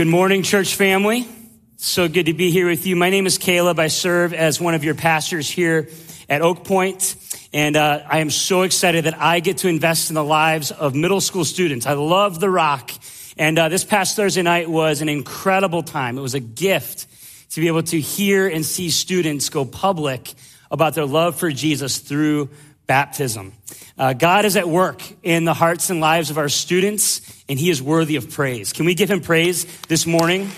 Good morning, church family. So good to be here with you. My name is Caleb. I serve as one of your pastors here at Oak Pointe, and uh, I am so excited that I get to invest in the lives of middle school students. I love the Rock, and uh, this past Thursday night was an incredible time. It was a gift to be able to hear and see students go public about their love for Jesus through baptism. Uh, God is at work in the hearts and lives of our students, and He is worthy of praise. Can we give Him praise this morning?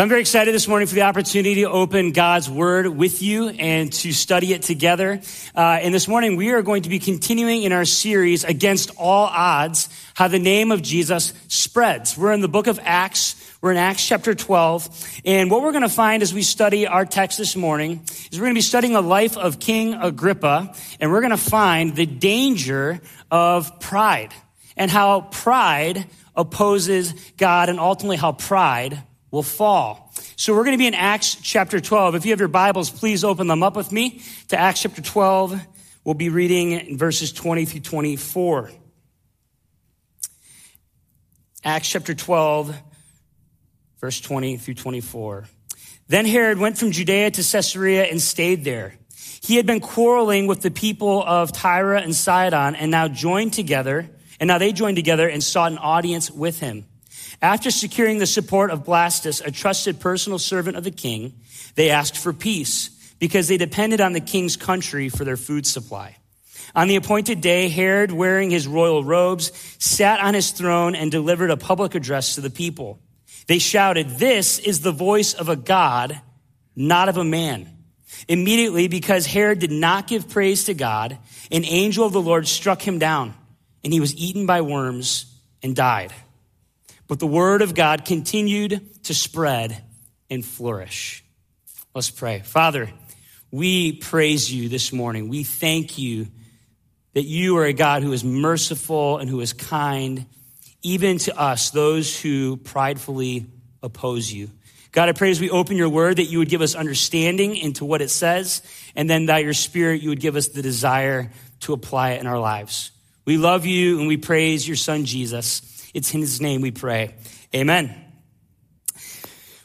So I'm very excited this morning for the opportunity to open God's Word with you and to study it together. Uh, and this morning we are going to be continuing in our series against all odds, how the name of Jesus spreads. We're in the book of Acts. We're in Acts chapter 12. And what we're going to find as we study our text this morning is we're going to be studying the life of King Agrippa, and we're going to find the danger of pride and how pride opposes God and ultimately how pride will fall. So we're going to be in Acts chapter 12. If you have your Bibles, please open them up with me to Acts chapter 12. We'll be reading verses 20 through 24. Acts chapter 12, verse 20 through 24. Then Herod went from Judea to Caesarea and stayed there. He had been quarreling with the people of Tyre and Sidon and now joined together, and now they joined together and sought an audience with him. After securing the support of Blastus, a trusted personal servant of the king, they asked for peace because they depended on the king's country for their food supply. On the appointed day, Herod, wearing his royal robes, sat on his throne and delivered a public address to the people. They shouted, This is the voice of a God, not of a man. Immediately, because Herod did not give praise to God, an angel of the Lord struck him down, and he was eaten by worms and died. But the word of God continued to spread and flourish. Let's pray. Father, we praise you this morning. We thank you that you are a God who is merciful and who is kind, even to us, those who pridefully oppose you. God, I pray as we open your word that you would give us understanding into what it says, and then that your spirit, you would give us the desire to apply it in our lives. We love you and we praise your son, Jesus. It's in his name we pray. Amen.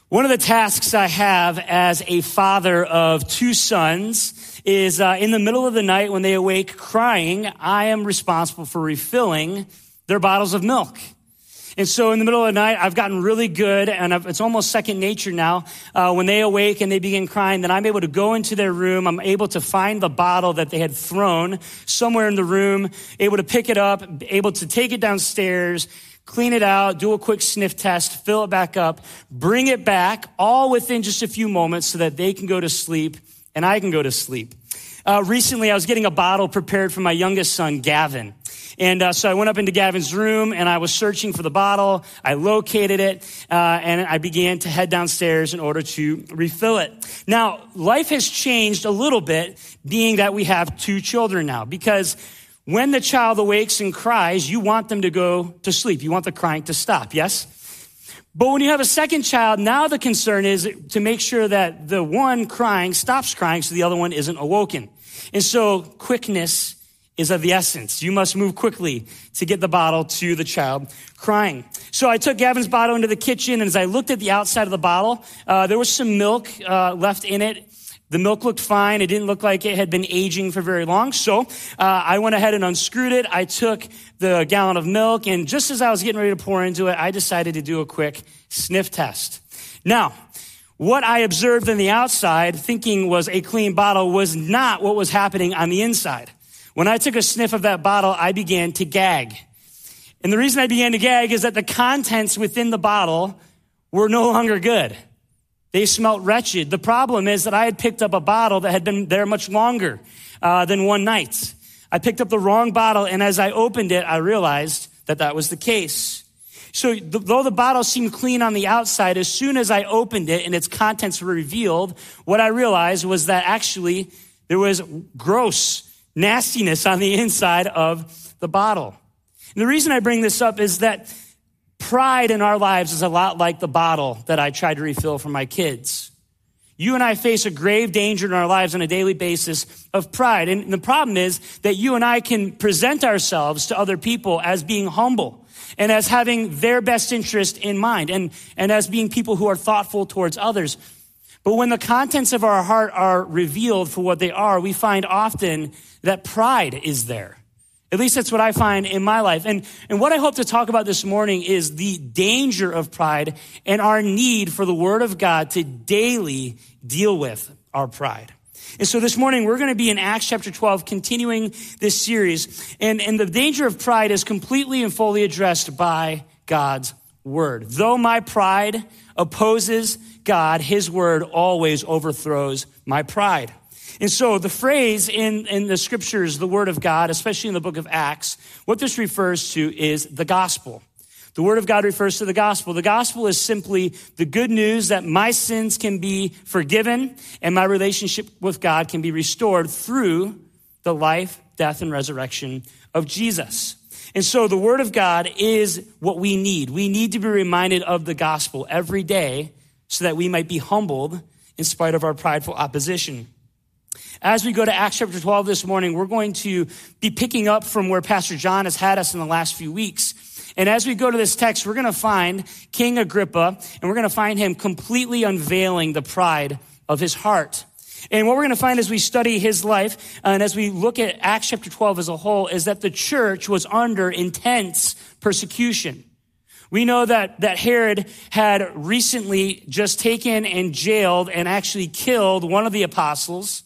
One of the tasks I have as a father of two sons is uh, in the middle of the night when they awake crying, I am responsible for refilling their bottles of milk. And so in the middle of the night, I've gotten really good, and I've, it's almost second nature now. Uh, when they awake and they begin crying, then I'm able to go into their room. I'm able to find the bottle that they had thrown somewhere in the room, able to pick it up, able to take it downstairs, clean it out, do a quick sniff test, fill it back up, bring it back, all within just a few moments so that they can go to sleep and I can go to sleep. Uh, recently, I was getting a bottle prepared for my youngest son, Gavin. And uh, so I went up into Gavin's room and I was searching for the bottle. I located it uh, and I began to head downstairs in order to refill it. Now, life has changed a little bit, being that we have two children now, because when the child awakes and cries, you want them to go to sleep. You want the crying to stop, yes? But when you have a second child, now the concern is to make sure that the one crying stops crying so the other one isn't awoken. And so quickness is of the essence. You must move quickly to get the bottle to the child crying. So I took Gavin's bottle into the kitchen, and as I looked at the outside of the bottle, uh, there was some milk uh, left in it. The milk looked fine. It didn't look like it had been aging for very long. So uh, I went ahead and unscrewed it. I took the gallon of milk, and just as I was getting ready to pour into it, I decided to do a quick sniff test. Now, what I observed on the outside, thinking was a clean bottle, was not what was happening on the inside. When I took a sniff of that bottle, I began to gag. And the reason I began to gag is that the contents within the bottle were no longer good. They smelt wretched. The problem is that I had picked up a bottle that had been there much longer uh, than one night. I picked up the wrong bottle, and as I opened it, I realized that that was the case. So, though the bottle seemed clean on the outside, as soon as I opened it and its contents were revealed, what I realized was that actually there was gross nastiness on the inside of the bottle. And the reason I bring this up is that Pride in our lives is a lot like the bottle that I try to refill for my kids. You and I face a grave danger in our lives on a daily basis of pride. And the problem is that you and I can present ourselves to other people as being humble and as having their best interest in mind and, and as being people who are thoughtful towards others. But when the contents of our heart are revealed for what they are, we find often that pride is there. At least that's what I find in my life. And, and what I hope to talk about this morning is the danger of pride and our need for the Word of God to daily deal with our pride. And so this morning we're going to be in Acts chapter 12, continuing this series. And, and the danger of pride is completely and fully addressed by God's Word. Though my pride opposes God, His Word always overthrows my pride. And so the phrase in, in the scriptures, the word of God, especially in the book of Acts, what this refers to is the gospel. The word of God refers to the gospel. The gospel is simply the good news that my sins can be forgiven and my relationship with God can be restored through the life, death, and resurrection of Jesus. And so the word of God is what we need. We need to be reminded of the gospel every day so that we might be humbled in spite of our prideful opposition. As we go to Acts chapter 12 this morning, we're going to be picking up from where Pastor John has had us in the last few weeks. And as we go to this text, we're going to find King Agrippa and we're going to find him completely unveiling the pride of his heart. And what we're going to find as we study his life and as we look at Acts chapter 12 as a whole is that the church was under intense persecution. We know that, that Herod had recently just taken and jailed and actually killed one of the apostles.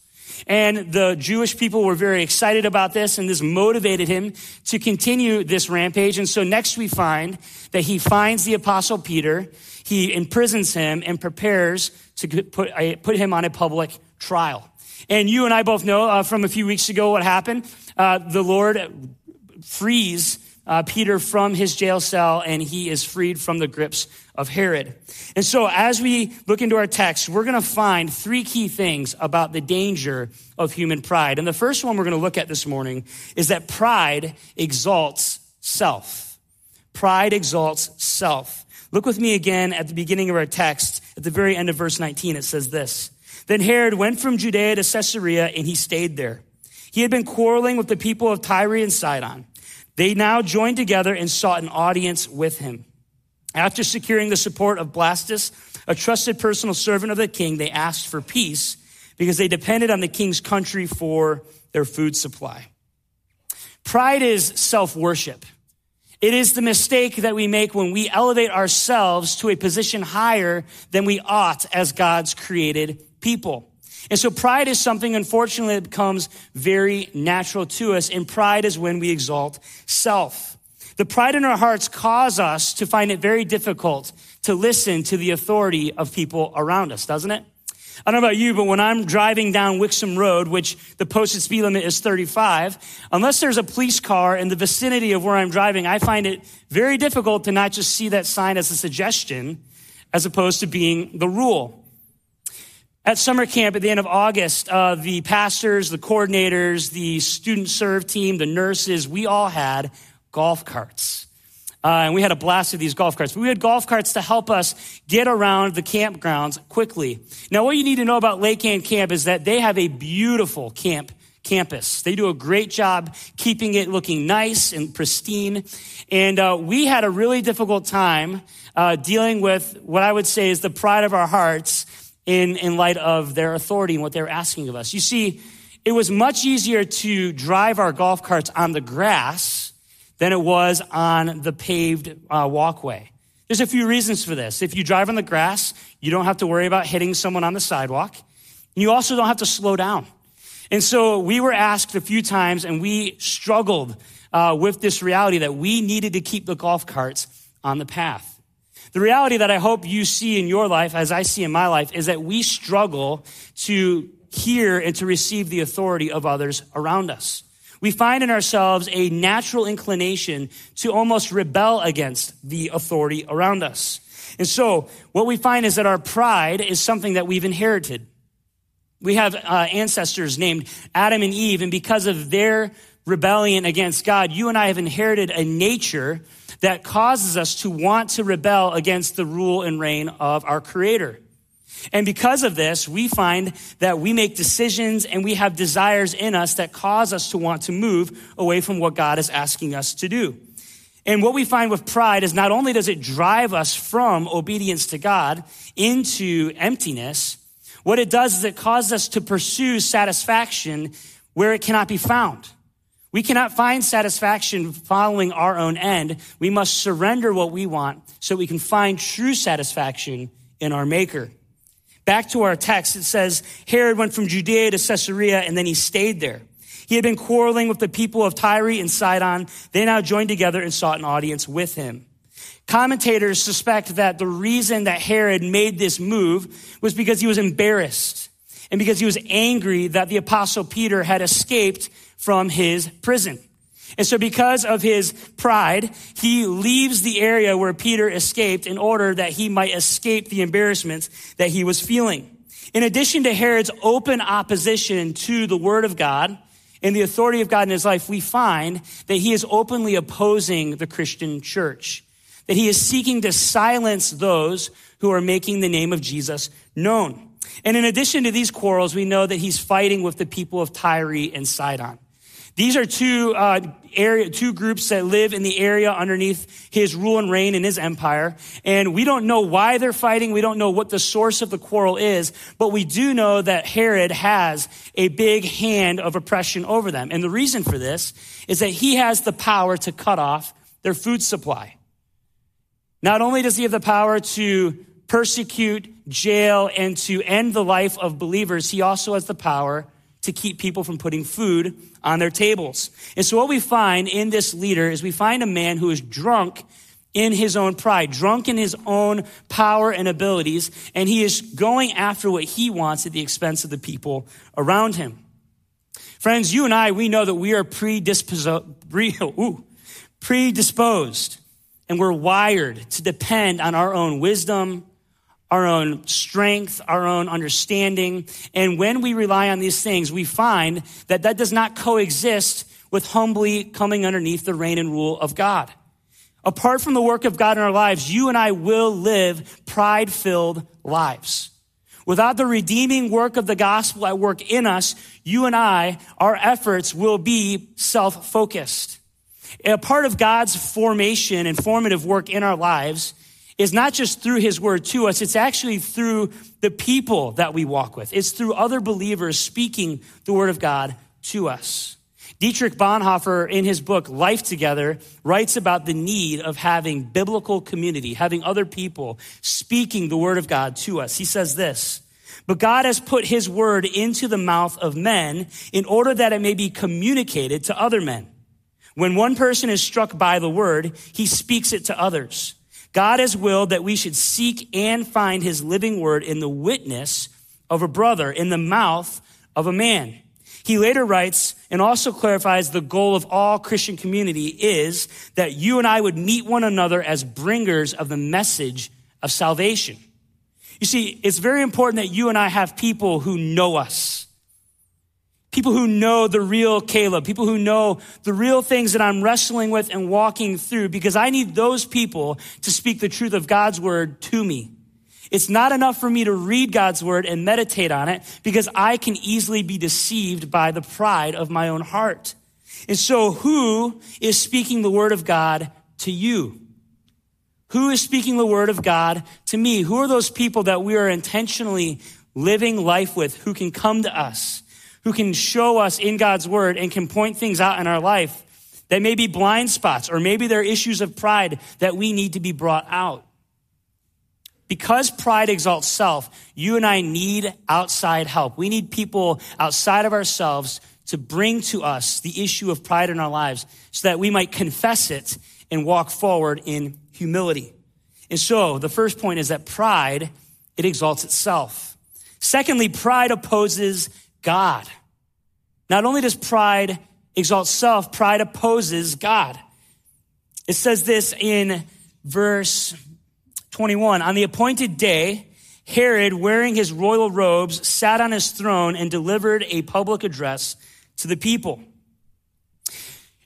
And the Jewish people were very excited about this, and this motivated him to continue this rampage. And so next we find that he finds the apostle Peter, he imprisons him, and prepares to put, put him on a public trial. And you and I both know uh, from a few weeks ago what happened. Uh, the Lord frees uh, Peter from his jail cell, and he is freed from the grips of Herod. And so, as we look into our text, we're going to find three key things about the danger of human pride. And the first one we're going to look at this morning is that pride exalts self. Pride exalts self. Look with me again at the beginning of our text, at the very end of verse 19. It says this Then Herod went from Judea to Caesarea, and he stayed there. He had been quarreling with the people of Tyre and Sidon. They now joined together and sought an audience with him. After securing the support of Blastus, a trusted personal servant of the king, they asked for peace because they depended on the king's country for their food supply. Pride is self worship. It is the mistake that we make when we elevate ourselves to a position higher than we ought as God's created people. And so pride is something, unfortunately, that becomes very natural to us. And pride is when we exalt self. The pride in our hearts cause us to find it very difficult to listen to the authority of people around us, doesn't it? I don't know about you, but when I'm driving down Wixom Road, which the posted speed limit is 35, unless there's a police car in the vicinity of where I'm driving, I find it very difficult to not just see that sign as a suggestion as opposed to being the rule. At summer camp at the end of August, uh, the pastors, the coordinators, the student serve team, the nurses, we all had golf carts. Uh, and we had a blast with these golf carts. We had golf carts to help us get around the campgrounds quickly. Now, what you need to know about Lake Ann Camp is that they have a beautiful camp campus. They do a great job keeping it looking nice and pristine. And uh, we had a really difficult time uh, dealing with what I would say is the pride of our hearts in, in light of their authority and what they were asking of us. You see, it was much easier to drive our golf carts on the grass than it was on the paved uh, walkway. There's a few reasons for this. If you drive on the grass, you don't have to worry about hitting someone on the sidewalk. You also don't have to slow down. And so we were asked a few times and we struggled uh, with this reality that we needed to keep the golf carts on the path. The reality that I hope you see in your life, as I see in my life, is that we struggle to hear and to receive the authority of others around us we find in ourselves a natural inclination to almost rebel against the authority around us. And so what we find is that our pride is something that we've inherited. We have uh, ancestors named Adam and Eve, and because of their rebellion against God, you and I have inherited a nature that causes us to want to rebel against the rule and reign of our Creator. And because of this, we find that we make decisions and we have desires in us that cause us to want to move away from what God is asking us to do. And what we find with pride is not only does it drive us from obedience to God into emptiness, what it does is it causes us to pursue satisfaction where it cannot be found. We cannot find satisfaction following our own end. We must surrender what we want so we can find true satisfaction in our Maker. Back to our text, it says Herod went from Judea to Caesarea and then he stayed there. He had been quarreling with the people of Tyre and Sidon. They now joined together and sought an audience with him. Commentators suspect that the reason that Herod made this move was because he was embarrassed and because he was angry that the apostle Peter had escaped from his prison. And so because of his pride, he leaves the area where Peter escaped in order that he might escape the embarrassments that he was feeling. In addition to Herod's open opposition to the word of God, and the authority of God in his life, we find that he is openly opposing the Christian church, that he is seeking to silence those who are making the name of Jesus known. And in addition to these quarrels, we know that he's fighting with the people of Tyre and Sidon. These are two uh, area, two groups that live in the area underneath his rule and reign in his empire. And we don't know why they're fighting. We don't know what the source of the quarrel is, but we do know that Herod has a big hand of oppression over them. And the reason for this is that he has the power to cut off their food supply. Not only does he have the power to persecute, jail, and to end the life of believers, he also has the power to keep people from putting food on their tables. And so what we find in this leader is we find a man who is drunk in his own pride, drunk in his own power and abilities, and he is going after what he wants at the expense of the people around him. Friends, you and I, we know that we are predisposed, predisposed and we're wired to depend on our own wisdom, our own strength, our own understanding. And when we rely on these things, we find that that does not coexist with humbly coming underneath the reign and rule of God. Apart from the work of God in our lives, you and I will live pride filled lives. Without the redeeming work of the gospel at work in us, you and I, our efforts will be self focused. A part of God's formation and formative work in our lives is not just through his word to us, it's actually through the people that we walk with. It's through other believers speaking the word of God to us. Dietrich Bonhoeffer, in his book Life Together, writes about the need of having biblical community, having other people speaking the word of God to us. He says this, but God has put his word into the mouth of men in order that it may be communicated to other men. When one person is struck by the word, he speaks it to others. God has willed that we should seek and find his living word in the witness of a brother, in the mouth of a man. He later writes and also clarifies the goal of all Christian community is that you and I would meet one another as bringers of the message of salvation. You see, it's very important that you and I have people who know us People who know the real Caleb, people who know the real things that I'm wrestling with and walking through, because I need those people to speak the truth of God's word to me. It's not enough for me to read God's word and meditate on it because I can easily be deceived by the pride of my own heart. And so who is speaking the word of God to you? Who is speaking the word of God to me? Who are those people that we are intentionally living life with who can come to us who can show us in God's word and can point things out in our life that may be blind spots or maybe there are issues of pride that we need to be brought out. Because pride exalts self, you and I need outside help. We need people outside of ourselves to bring to us the issue of pride in our lives so that we might confess it and walk forward in humility. And so the first point is that pride, it exalts itself. Secondly, pride opposes God. Not only does pride exalt self, pride opposes God. It says this in verse 21. On the appointed day, Herod, wearing his royal robes, sat on his throne and delivered a public address to the people.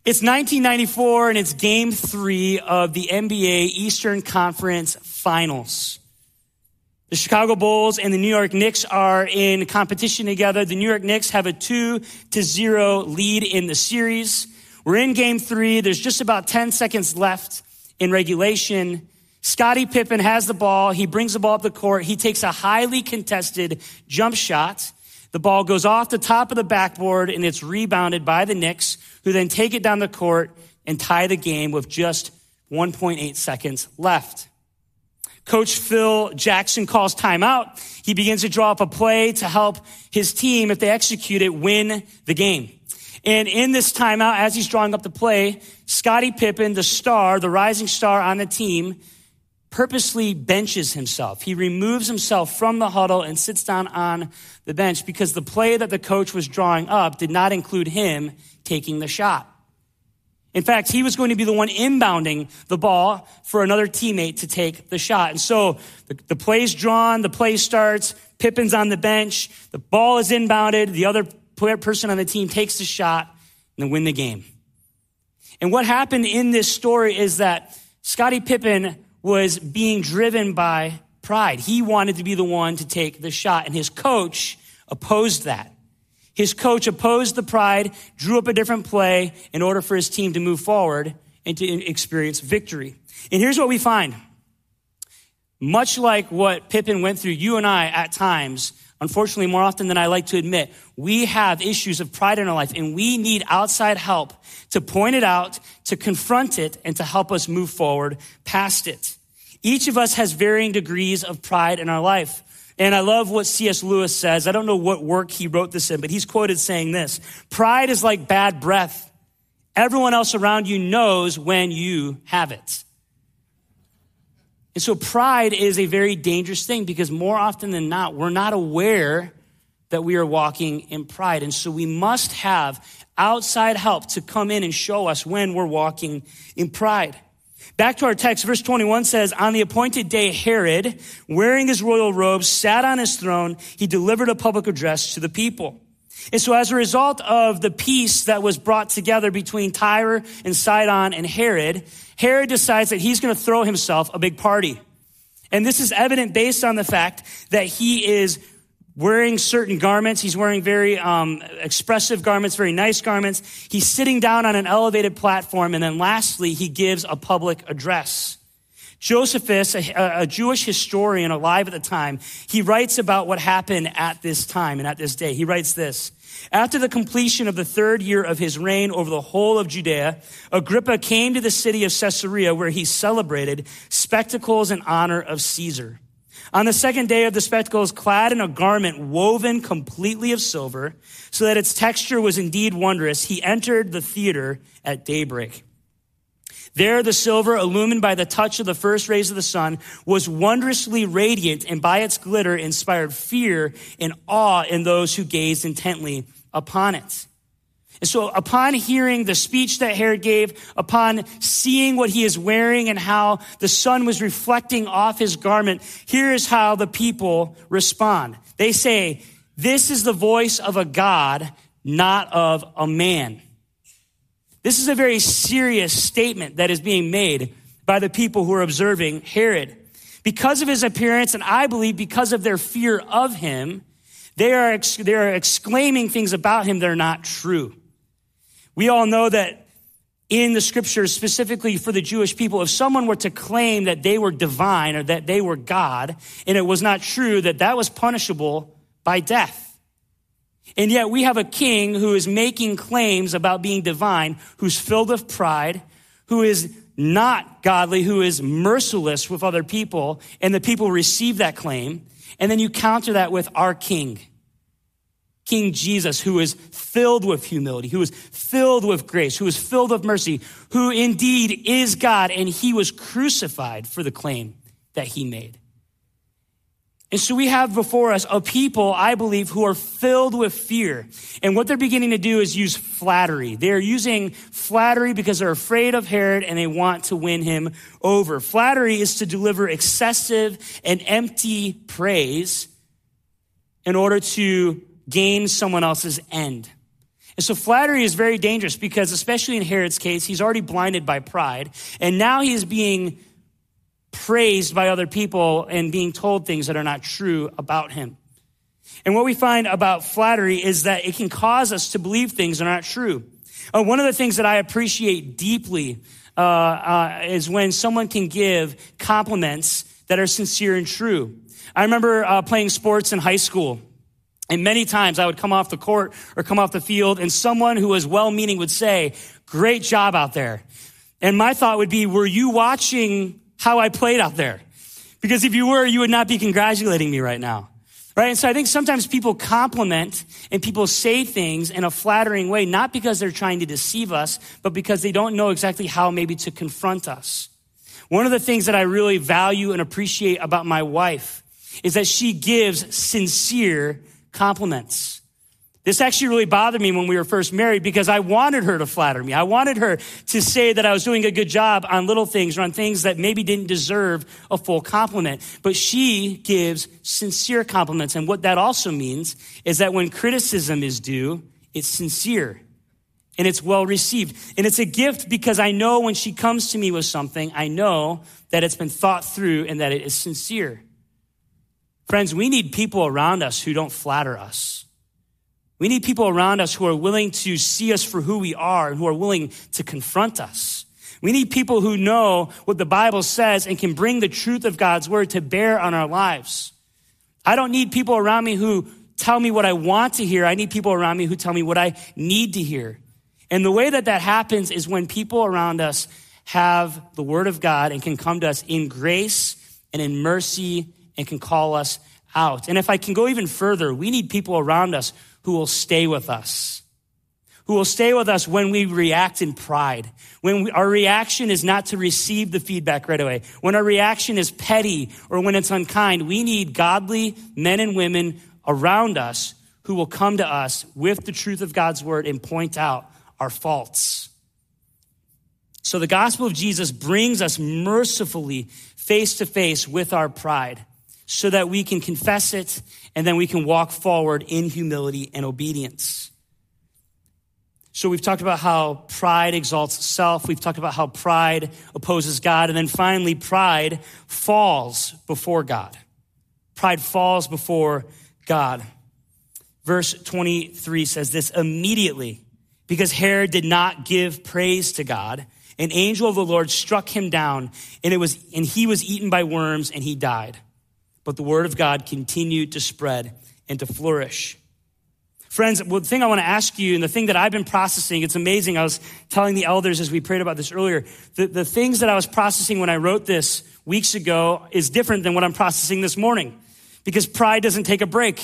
It's 1994 and it's game three of the NBA Eastern Conference Finals. The Chicago Bulls and the New York Knicks are in competition together. The New York Knicks have a two to zero lead in the series. We're in game three. There's just about 10 seconds left in regulation. Scottie Pippen has the ball. He brings the ball up the court. He takes a highly contested jump shot. The ball goes off the top of the backboard and it's rebounded by the Knicks, who then take it down the court and tie the game with just 1.8 seconds left. Coach Phil Jackson calls timeout. He begins to draw up a play to help his team, if they execute it, win the game. And in this timeout, as he's drawing up the play, Scottie Pippen, the star, the rising star on the team, purposely benches himself. He removes himself from the huddle and sits down on the bench because the play that the coach was drawing up did not include him taking the shot. In fact, he was going to be the one inbounding the ball for another teammate to take the shot. And so the, the play's drawn, the play starts, Pippen's on the bench, the ball is inbounded, the other person on the team takes the shot and then win the game. And what happened in this story is that Scottie Pippen was being driven by pride. He wanted to be the one to take the shot, and his coach opposed that. His coach opposed the pride, drew up a different play in order for his team to move forward and to experience victory. And here's what we find. Much like what Pippen went through, you and I at times, unfortunately, more often than I like to admit, we have issues of pride in our life and we need outside help to point it out, to confront it, and to help us move forward past it. Each of us has varying degrees of pride in our life. And I love what C.S. Lewis says. I don't know what work he wrote this in, but he's quoted saying this Pride is like bad breath. Everyone else around you knows when you have it. And so pride is a very dangerous thing because more often than not, we're not aware that we are walking in pride. And so we must have outside help to come in and show us when we're walking in pride. Back to our text, verse 21 says, On the appointed day, Herod, wearing his royal robes, sat on his throne. He delivered a public address to the people. And so as a result of the peace that was brought together between Tyre and Sidon and Herod, Herod decides that he's going to throw himself a big party. And this is evident based on the fact that he is wearing certain garments. He's wearing very um, expressive garments, very nice garments. He's sitting down on an elevated platform. And then lastly, he gives a public address. Josephus, a, a, Jewish historian alive at the time, he writes about what happened at this time and at this day. He writes this. After the completion of the third year of his reign over the whole of Judea, Agrippa came to the city of Caesarea where he celebrated spectacles in honor of Caesar. On the second day of the spectacles, clad in a garment woven completely of silver, so that its texture was indeed wondrous, he entered the theater at daybreak. There, the silver, illumined by the touch of the first rays of the sun, was wondrously radiant and by its glitter inspired fear and awe in those who gazed intently upon it. And so upon hearing the speech that Herod gave, upon seeing what he is wearing and how the sun was reflecting off his garment, here is how the people respond. They say, this is the voice of a God, not of a man. This is a very serious statement that is being made by the people who are observing Herod. Because of his appearance, and I believe because of their fear of him, they are, they are exclaiming things about him that are not true. We all know that in the scriptures, specifically for the Jewish people, if someone were to claim that they were divine or that they were God, and it was not true, that that was punishable by death. And yet we have a king who is making claims about being divine, who's filled with pride, who is not godly, who is merciless with other people, and the people receive that claim. And then you counter that with our king King Jesus, who is filled with humility, who is filled with grace, who is filled with mercy, who indeed is God, and he was crucified for the claim that he made. And so we have before us a people, I believe, who are filled with fear. And what they're beginning to do is use flattery. They're using flattery because they're afraid of Herod and they want to win him over. Flattery is to deliver excessive and empty praise in order to gain someone else's end. And so flattery is very dangerous because, especially in Herod's case, he's already blinded by pride. And now he is being praised by other people and being told things that are not true about him. And what we find about flattery is that it can cause us to believe things that are not true. Uh, one of the things that I appreciate deeply uh, uh, is when someone can give compliments that are sincere and true. I remember uh, playing sports in high school. And many times I would come off the court or come off the field and someone who was well meaning would say, great job out there. And my thought would be, were you watching how I played out there? Because if you were, you would not be congratulating me right now. Right? And so I think sometimes people compliment and people say things in a flattering way, not because they're trying to deceive us, but because they don't know exactly how maybe to confront us. One of the things that I really value and appreciate about my wife is that she gives sincere compliments. This actually really bothered me when we were first married because I wanted her to flatter me. I wanted her to say that I was doing a good job on little things or on things that maybe didn't deserve a full compliment. But she gives sincere compliments. And what that also means is that when criticism is due, it's sincere and it's well received. And it's a gift because I know when she comes to me with something, I know that it's been thought through and that it is sincere. Friends, we need people around us who don't flatter us. We need people around us who are willing to see us for who we are and who are willing to confront us. We need people who know what the Bible says and can bring the truth of God's word to bear on our lives. I don't need people around me who tell me what I want to hear. I need people around me who tell me what I need to hear. And the way that that happens is when people around us have the word of God and can come to us in grace and in mercy and can call us out. And if I can go even further, we need people around us who will stay with us, who will stay with us when we react in pride, when we, our reaction is not to receive the feedback right away, when our reaction is petty or when it's unkind. We need godly men and women around us who will come to us with the truth of God's word and point out our faults. So the gospel of Jesus brings us mercifully face to face with our pride so that we can confess it and then we can walk forward in humility and obedience. So we've talked about how pride exalts self. We've talked about how pride opposes God. And then finally, pride falls before God. Pride falls before God. Verse 23 says this immediately because Herod did not give praise to God. An angel of the Lord struck him down and it was, and he was eaten by worms and he died but the word of God continued to spread and to flourish. Friends, the thing I want to ask you, and the thing that I've been processing, it's amazing. I was telling the elders as we prayed about this earlier, the, the things that I was processing when I wrote this weeks ago is different than what I'm processing this morning because pride doesn't take a break.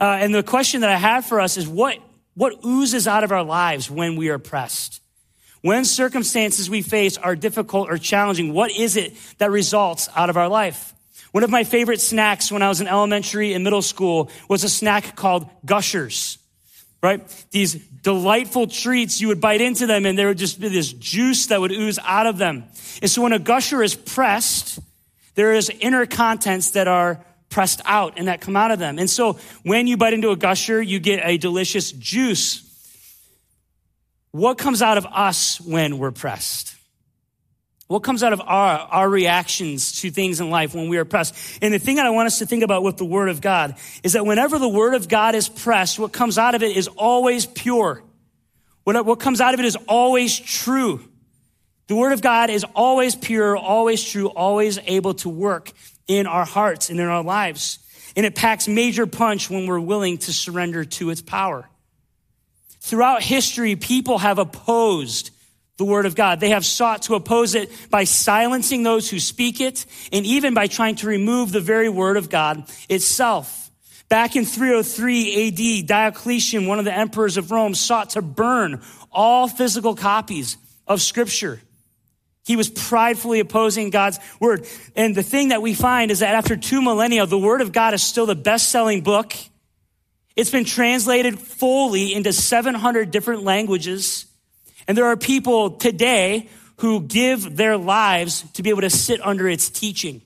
Uh, and the question that I have for us is what, what oozes out of our lives when we are pressed? When circumstances we face are difficult or challenging, what is it that results out of our life? One of my favorite snacks when I was in elementary and middle school was a snack called Gushers, right? These delightful treats, you would bite into them and there would just be this juice that would ooze out of them. And so when a gusher is pressed, there is inner contents that are pressed out and that come out of them. And so when you bite into a gusher, you get a delicious juice. What comes out of us when we're pressed? What comes out of our, our reactions to things in life when we are pressed? And the thing that I want us to think about with the Word of God is that whenever the Word of God is pressed, what comes out of it is always pure. What, what comes out of it is always true. The Word of God is always pure, always true, always able to work in our hearts and in our lives. And it packs major punch when we're willing to surrender to its power. Throughout history, people have opposed the word of God. They have sought to oppose it by silencing those who speak it and even by trying to remove the very word of God itself. Back in 303 AD, Diocletian, one of the emperors of Rome, sought to burn all physical copies of scripture. He was pridefully opposing God's word. And the thing that we find is that after two millennia, the word of God is still the best selling book. It's been translated fully into 700 different languages. And there are people today who give their lives to be able to sit under its teaching.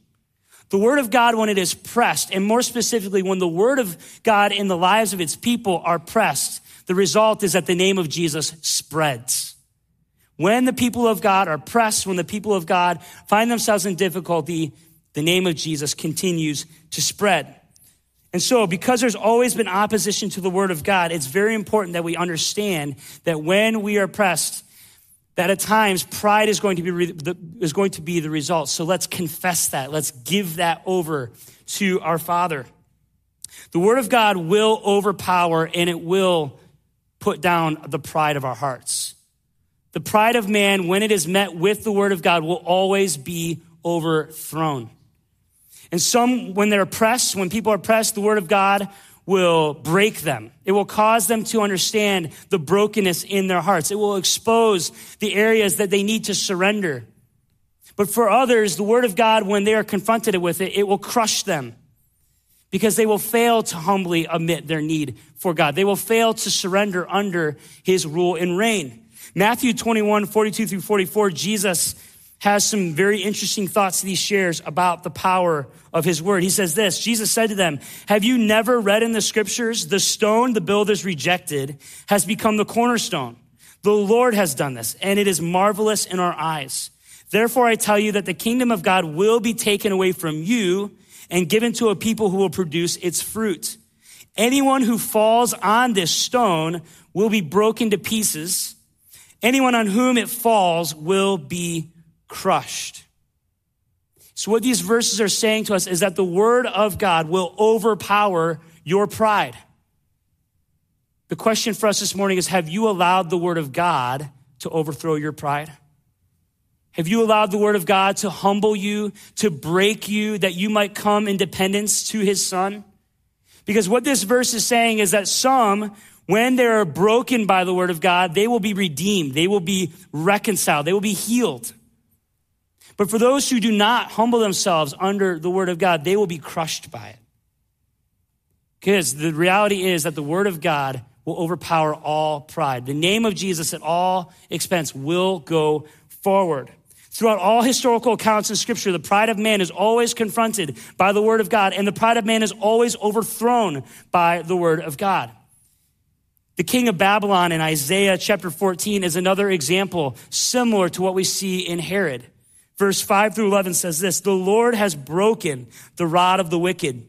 The word of God, when it is pressed, and more specifically, when the word of God in the lives of its people are pressed, the result is that the name of Jesus spreads. When the people of God are pressed, when the people of God find themselves in difficulty, the name of Jesus continues to spread. And so, because there's always been opposition to the word of God, it's very important that we understand that when we are pressed, that at times pride is going to be re- the, is going to be the result. So let's confess that. Let's give that over to our Father. The word of God will overpower and it will put down the pride of our hearts. The pride of man, when it is met with the word of God, will always be overthrown. And some, when they're oppressed, when people are oppressed, the word of God will break them. It will cause them to understand the brokenness in their hearts. It will expose the areas that they need to surrender. But for others, the word of God, when they are confronted with it, it will crush them because they will fail to humbly admit their need for God. They will fail to surrender under his rule and reign. Matthew 21, 42 through 44, Jesus has some very interesting thoughts that he shares about the power of his word. He says this Jesus said to them, Have you never read in the scriptures, the stone the builders rejected has become the cornerstone? The Lord has done this, and it is marvelous in our eyes. Therefore, I tell you that the kingdom of God will be taken away from you and given to a people who will produce its fruit. Anyone who falls on this stone will be broken to pieces. Anyone on whom it falls will be crushed. So, what these verses are saying to us is that the Word of God will overpower your pride. The question for us this morning is Have you allowed the Word of God to overthrow your pride? Have you allowed the Word of God to humble you, to break you, that you might come in dependence to His Son? Because what this verse is saying is that some, when they are broken by the Word of God, they will be redeemed, they will be reconciled, they will be healed. But for those who do not humble themselves under the word of God, they will be crushed by it. Because the reality is that the word of God will overpower all pride. The name of Jesus at all expense will go forward. Throughout all historical accounts in scripture, the pride of man is always confronted by the word of God, and the pride of man is always overthrown by the word of God. The king of Babylon in Isaiah chapter 14 is another example similar to what we see in Herod. Verse 5 through 11 says this The Lord has broken the rod of the wicked,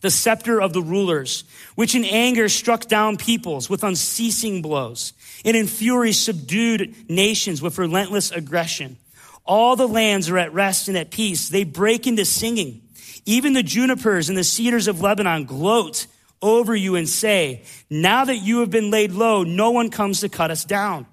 the scepter of the rulers, which in anger struck down peoples with unceasing blows, and in fury subdued nations with relentless aggression. All the lands are at rest and at peace. They break into singing. Even the junipers and the cedars of Lebanon gloat over you and say, Now that you have been laid low, no one comes to cut us down.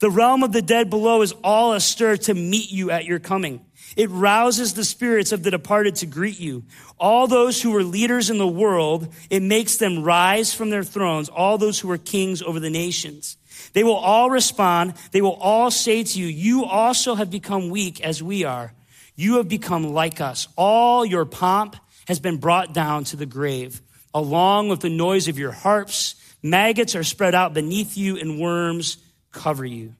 The realm of the dead below is all astir to meet you at your coming. It rouses the spirits of the departed to greet you. All those who were leaders in the world, it makes them rise from their thrones. All those who were kings over the nations. They will all respond. They will all say to you, you also have become weak as we are. You have become like us. All your pomp has been brought down to the grave, along with the noise of your harps. Maggots are spread out beneath you and worms cover you.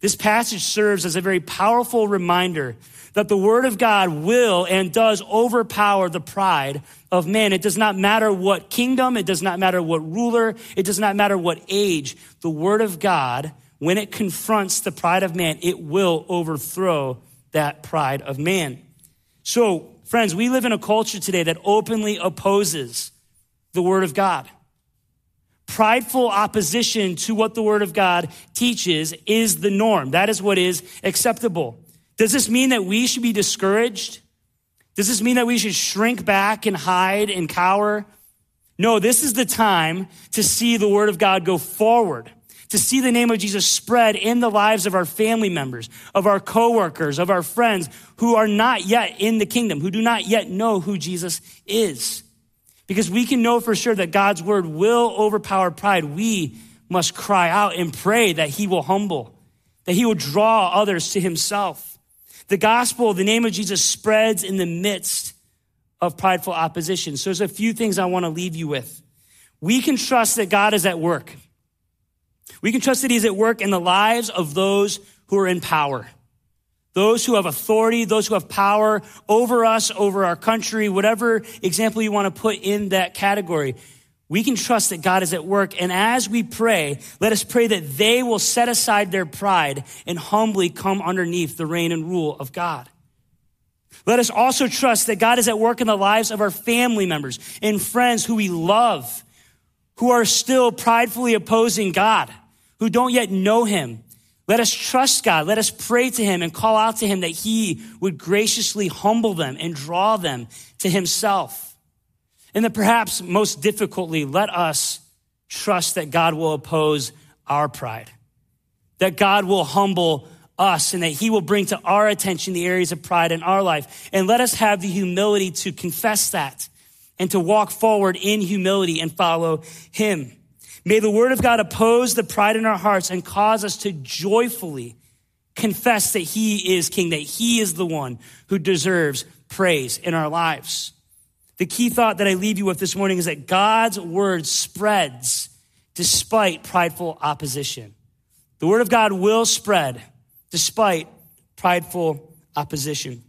This passage serves as a very powerful reminder that the Word of God will and does overpower the pride of man. It does not matter what kingdom, it does not matter what ruler, it does not matter what age. The Word of God, when it confronts the pride of man, it will overthrow that pride of man. So, friends, we live in a culture today that openly opposes the Word of God. Prideful opposition to what the Word of God teaches is the norm. That is what is acceptable. Does this mean that we should be discouraged? Does this mean that we should shrink back and hide and cower? No, this is the time to see the Word of God go forward, to see the name of Jesus spread in the lives of our family members, of our coworkers, of our friends who are not yet in the kingdom, who do not yet know who Jesus is. Because we can know for sure that God's word will overpower pride. We must cry out and pray that he will humble, that he will draw others to himself. The gospel, the name of Jesus spreads in the midst of prideful opposition. So there's a few things I want to leave you with. We can trust that God is at work. We can trust that he's at work in the lives of those who are in power those who have authority, those who have power over us, over our country, whatever example you want to put in that category. we can trust that God is at work. And as we pray, let us pray that they will set aside their pride and humbly come underneath the reign and rule of God. Let us also trust that God is at work in the lives of our family members and friends who we love, who are still pridefully opposing God, who don't yet know Him. Let us trust God. Let us pray to Him and call out to Him that He would graciously humble them and draw them to Himself. And then perhaps most difficultly, let us trust that God will oppose our pride, that God will humble us and that he will bring to our attention the areas of pride in our life. And let us have the humility to confess that and to walk forward in humility and follow him. May the word of God oppose the pride in our hearts and cause us to joyfully confess that he is king, that he is the one who deserves praise in our lives. The key thought that I leave you with this morning is that God's word spreads despite prideful opposition. The word of God will spread despite prideful opposition.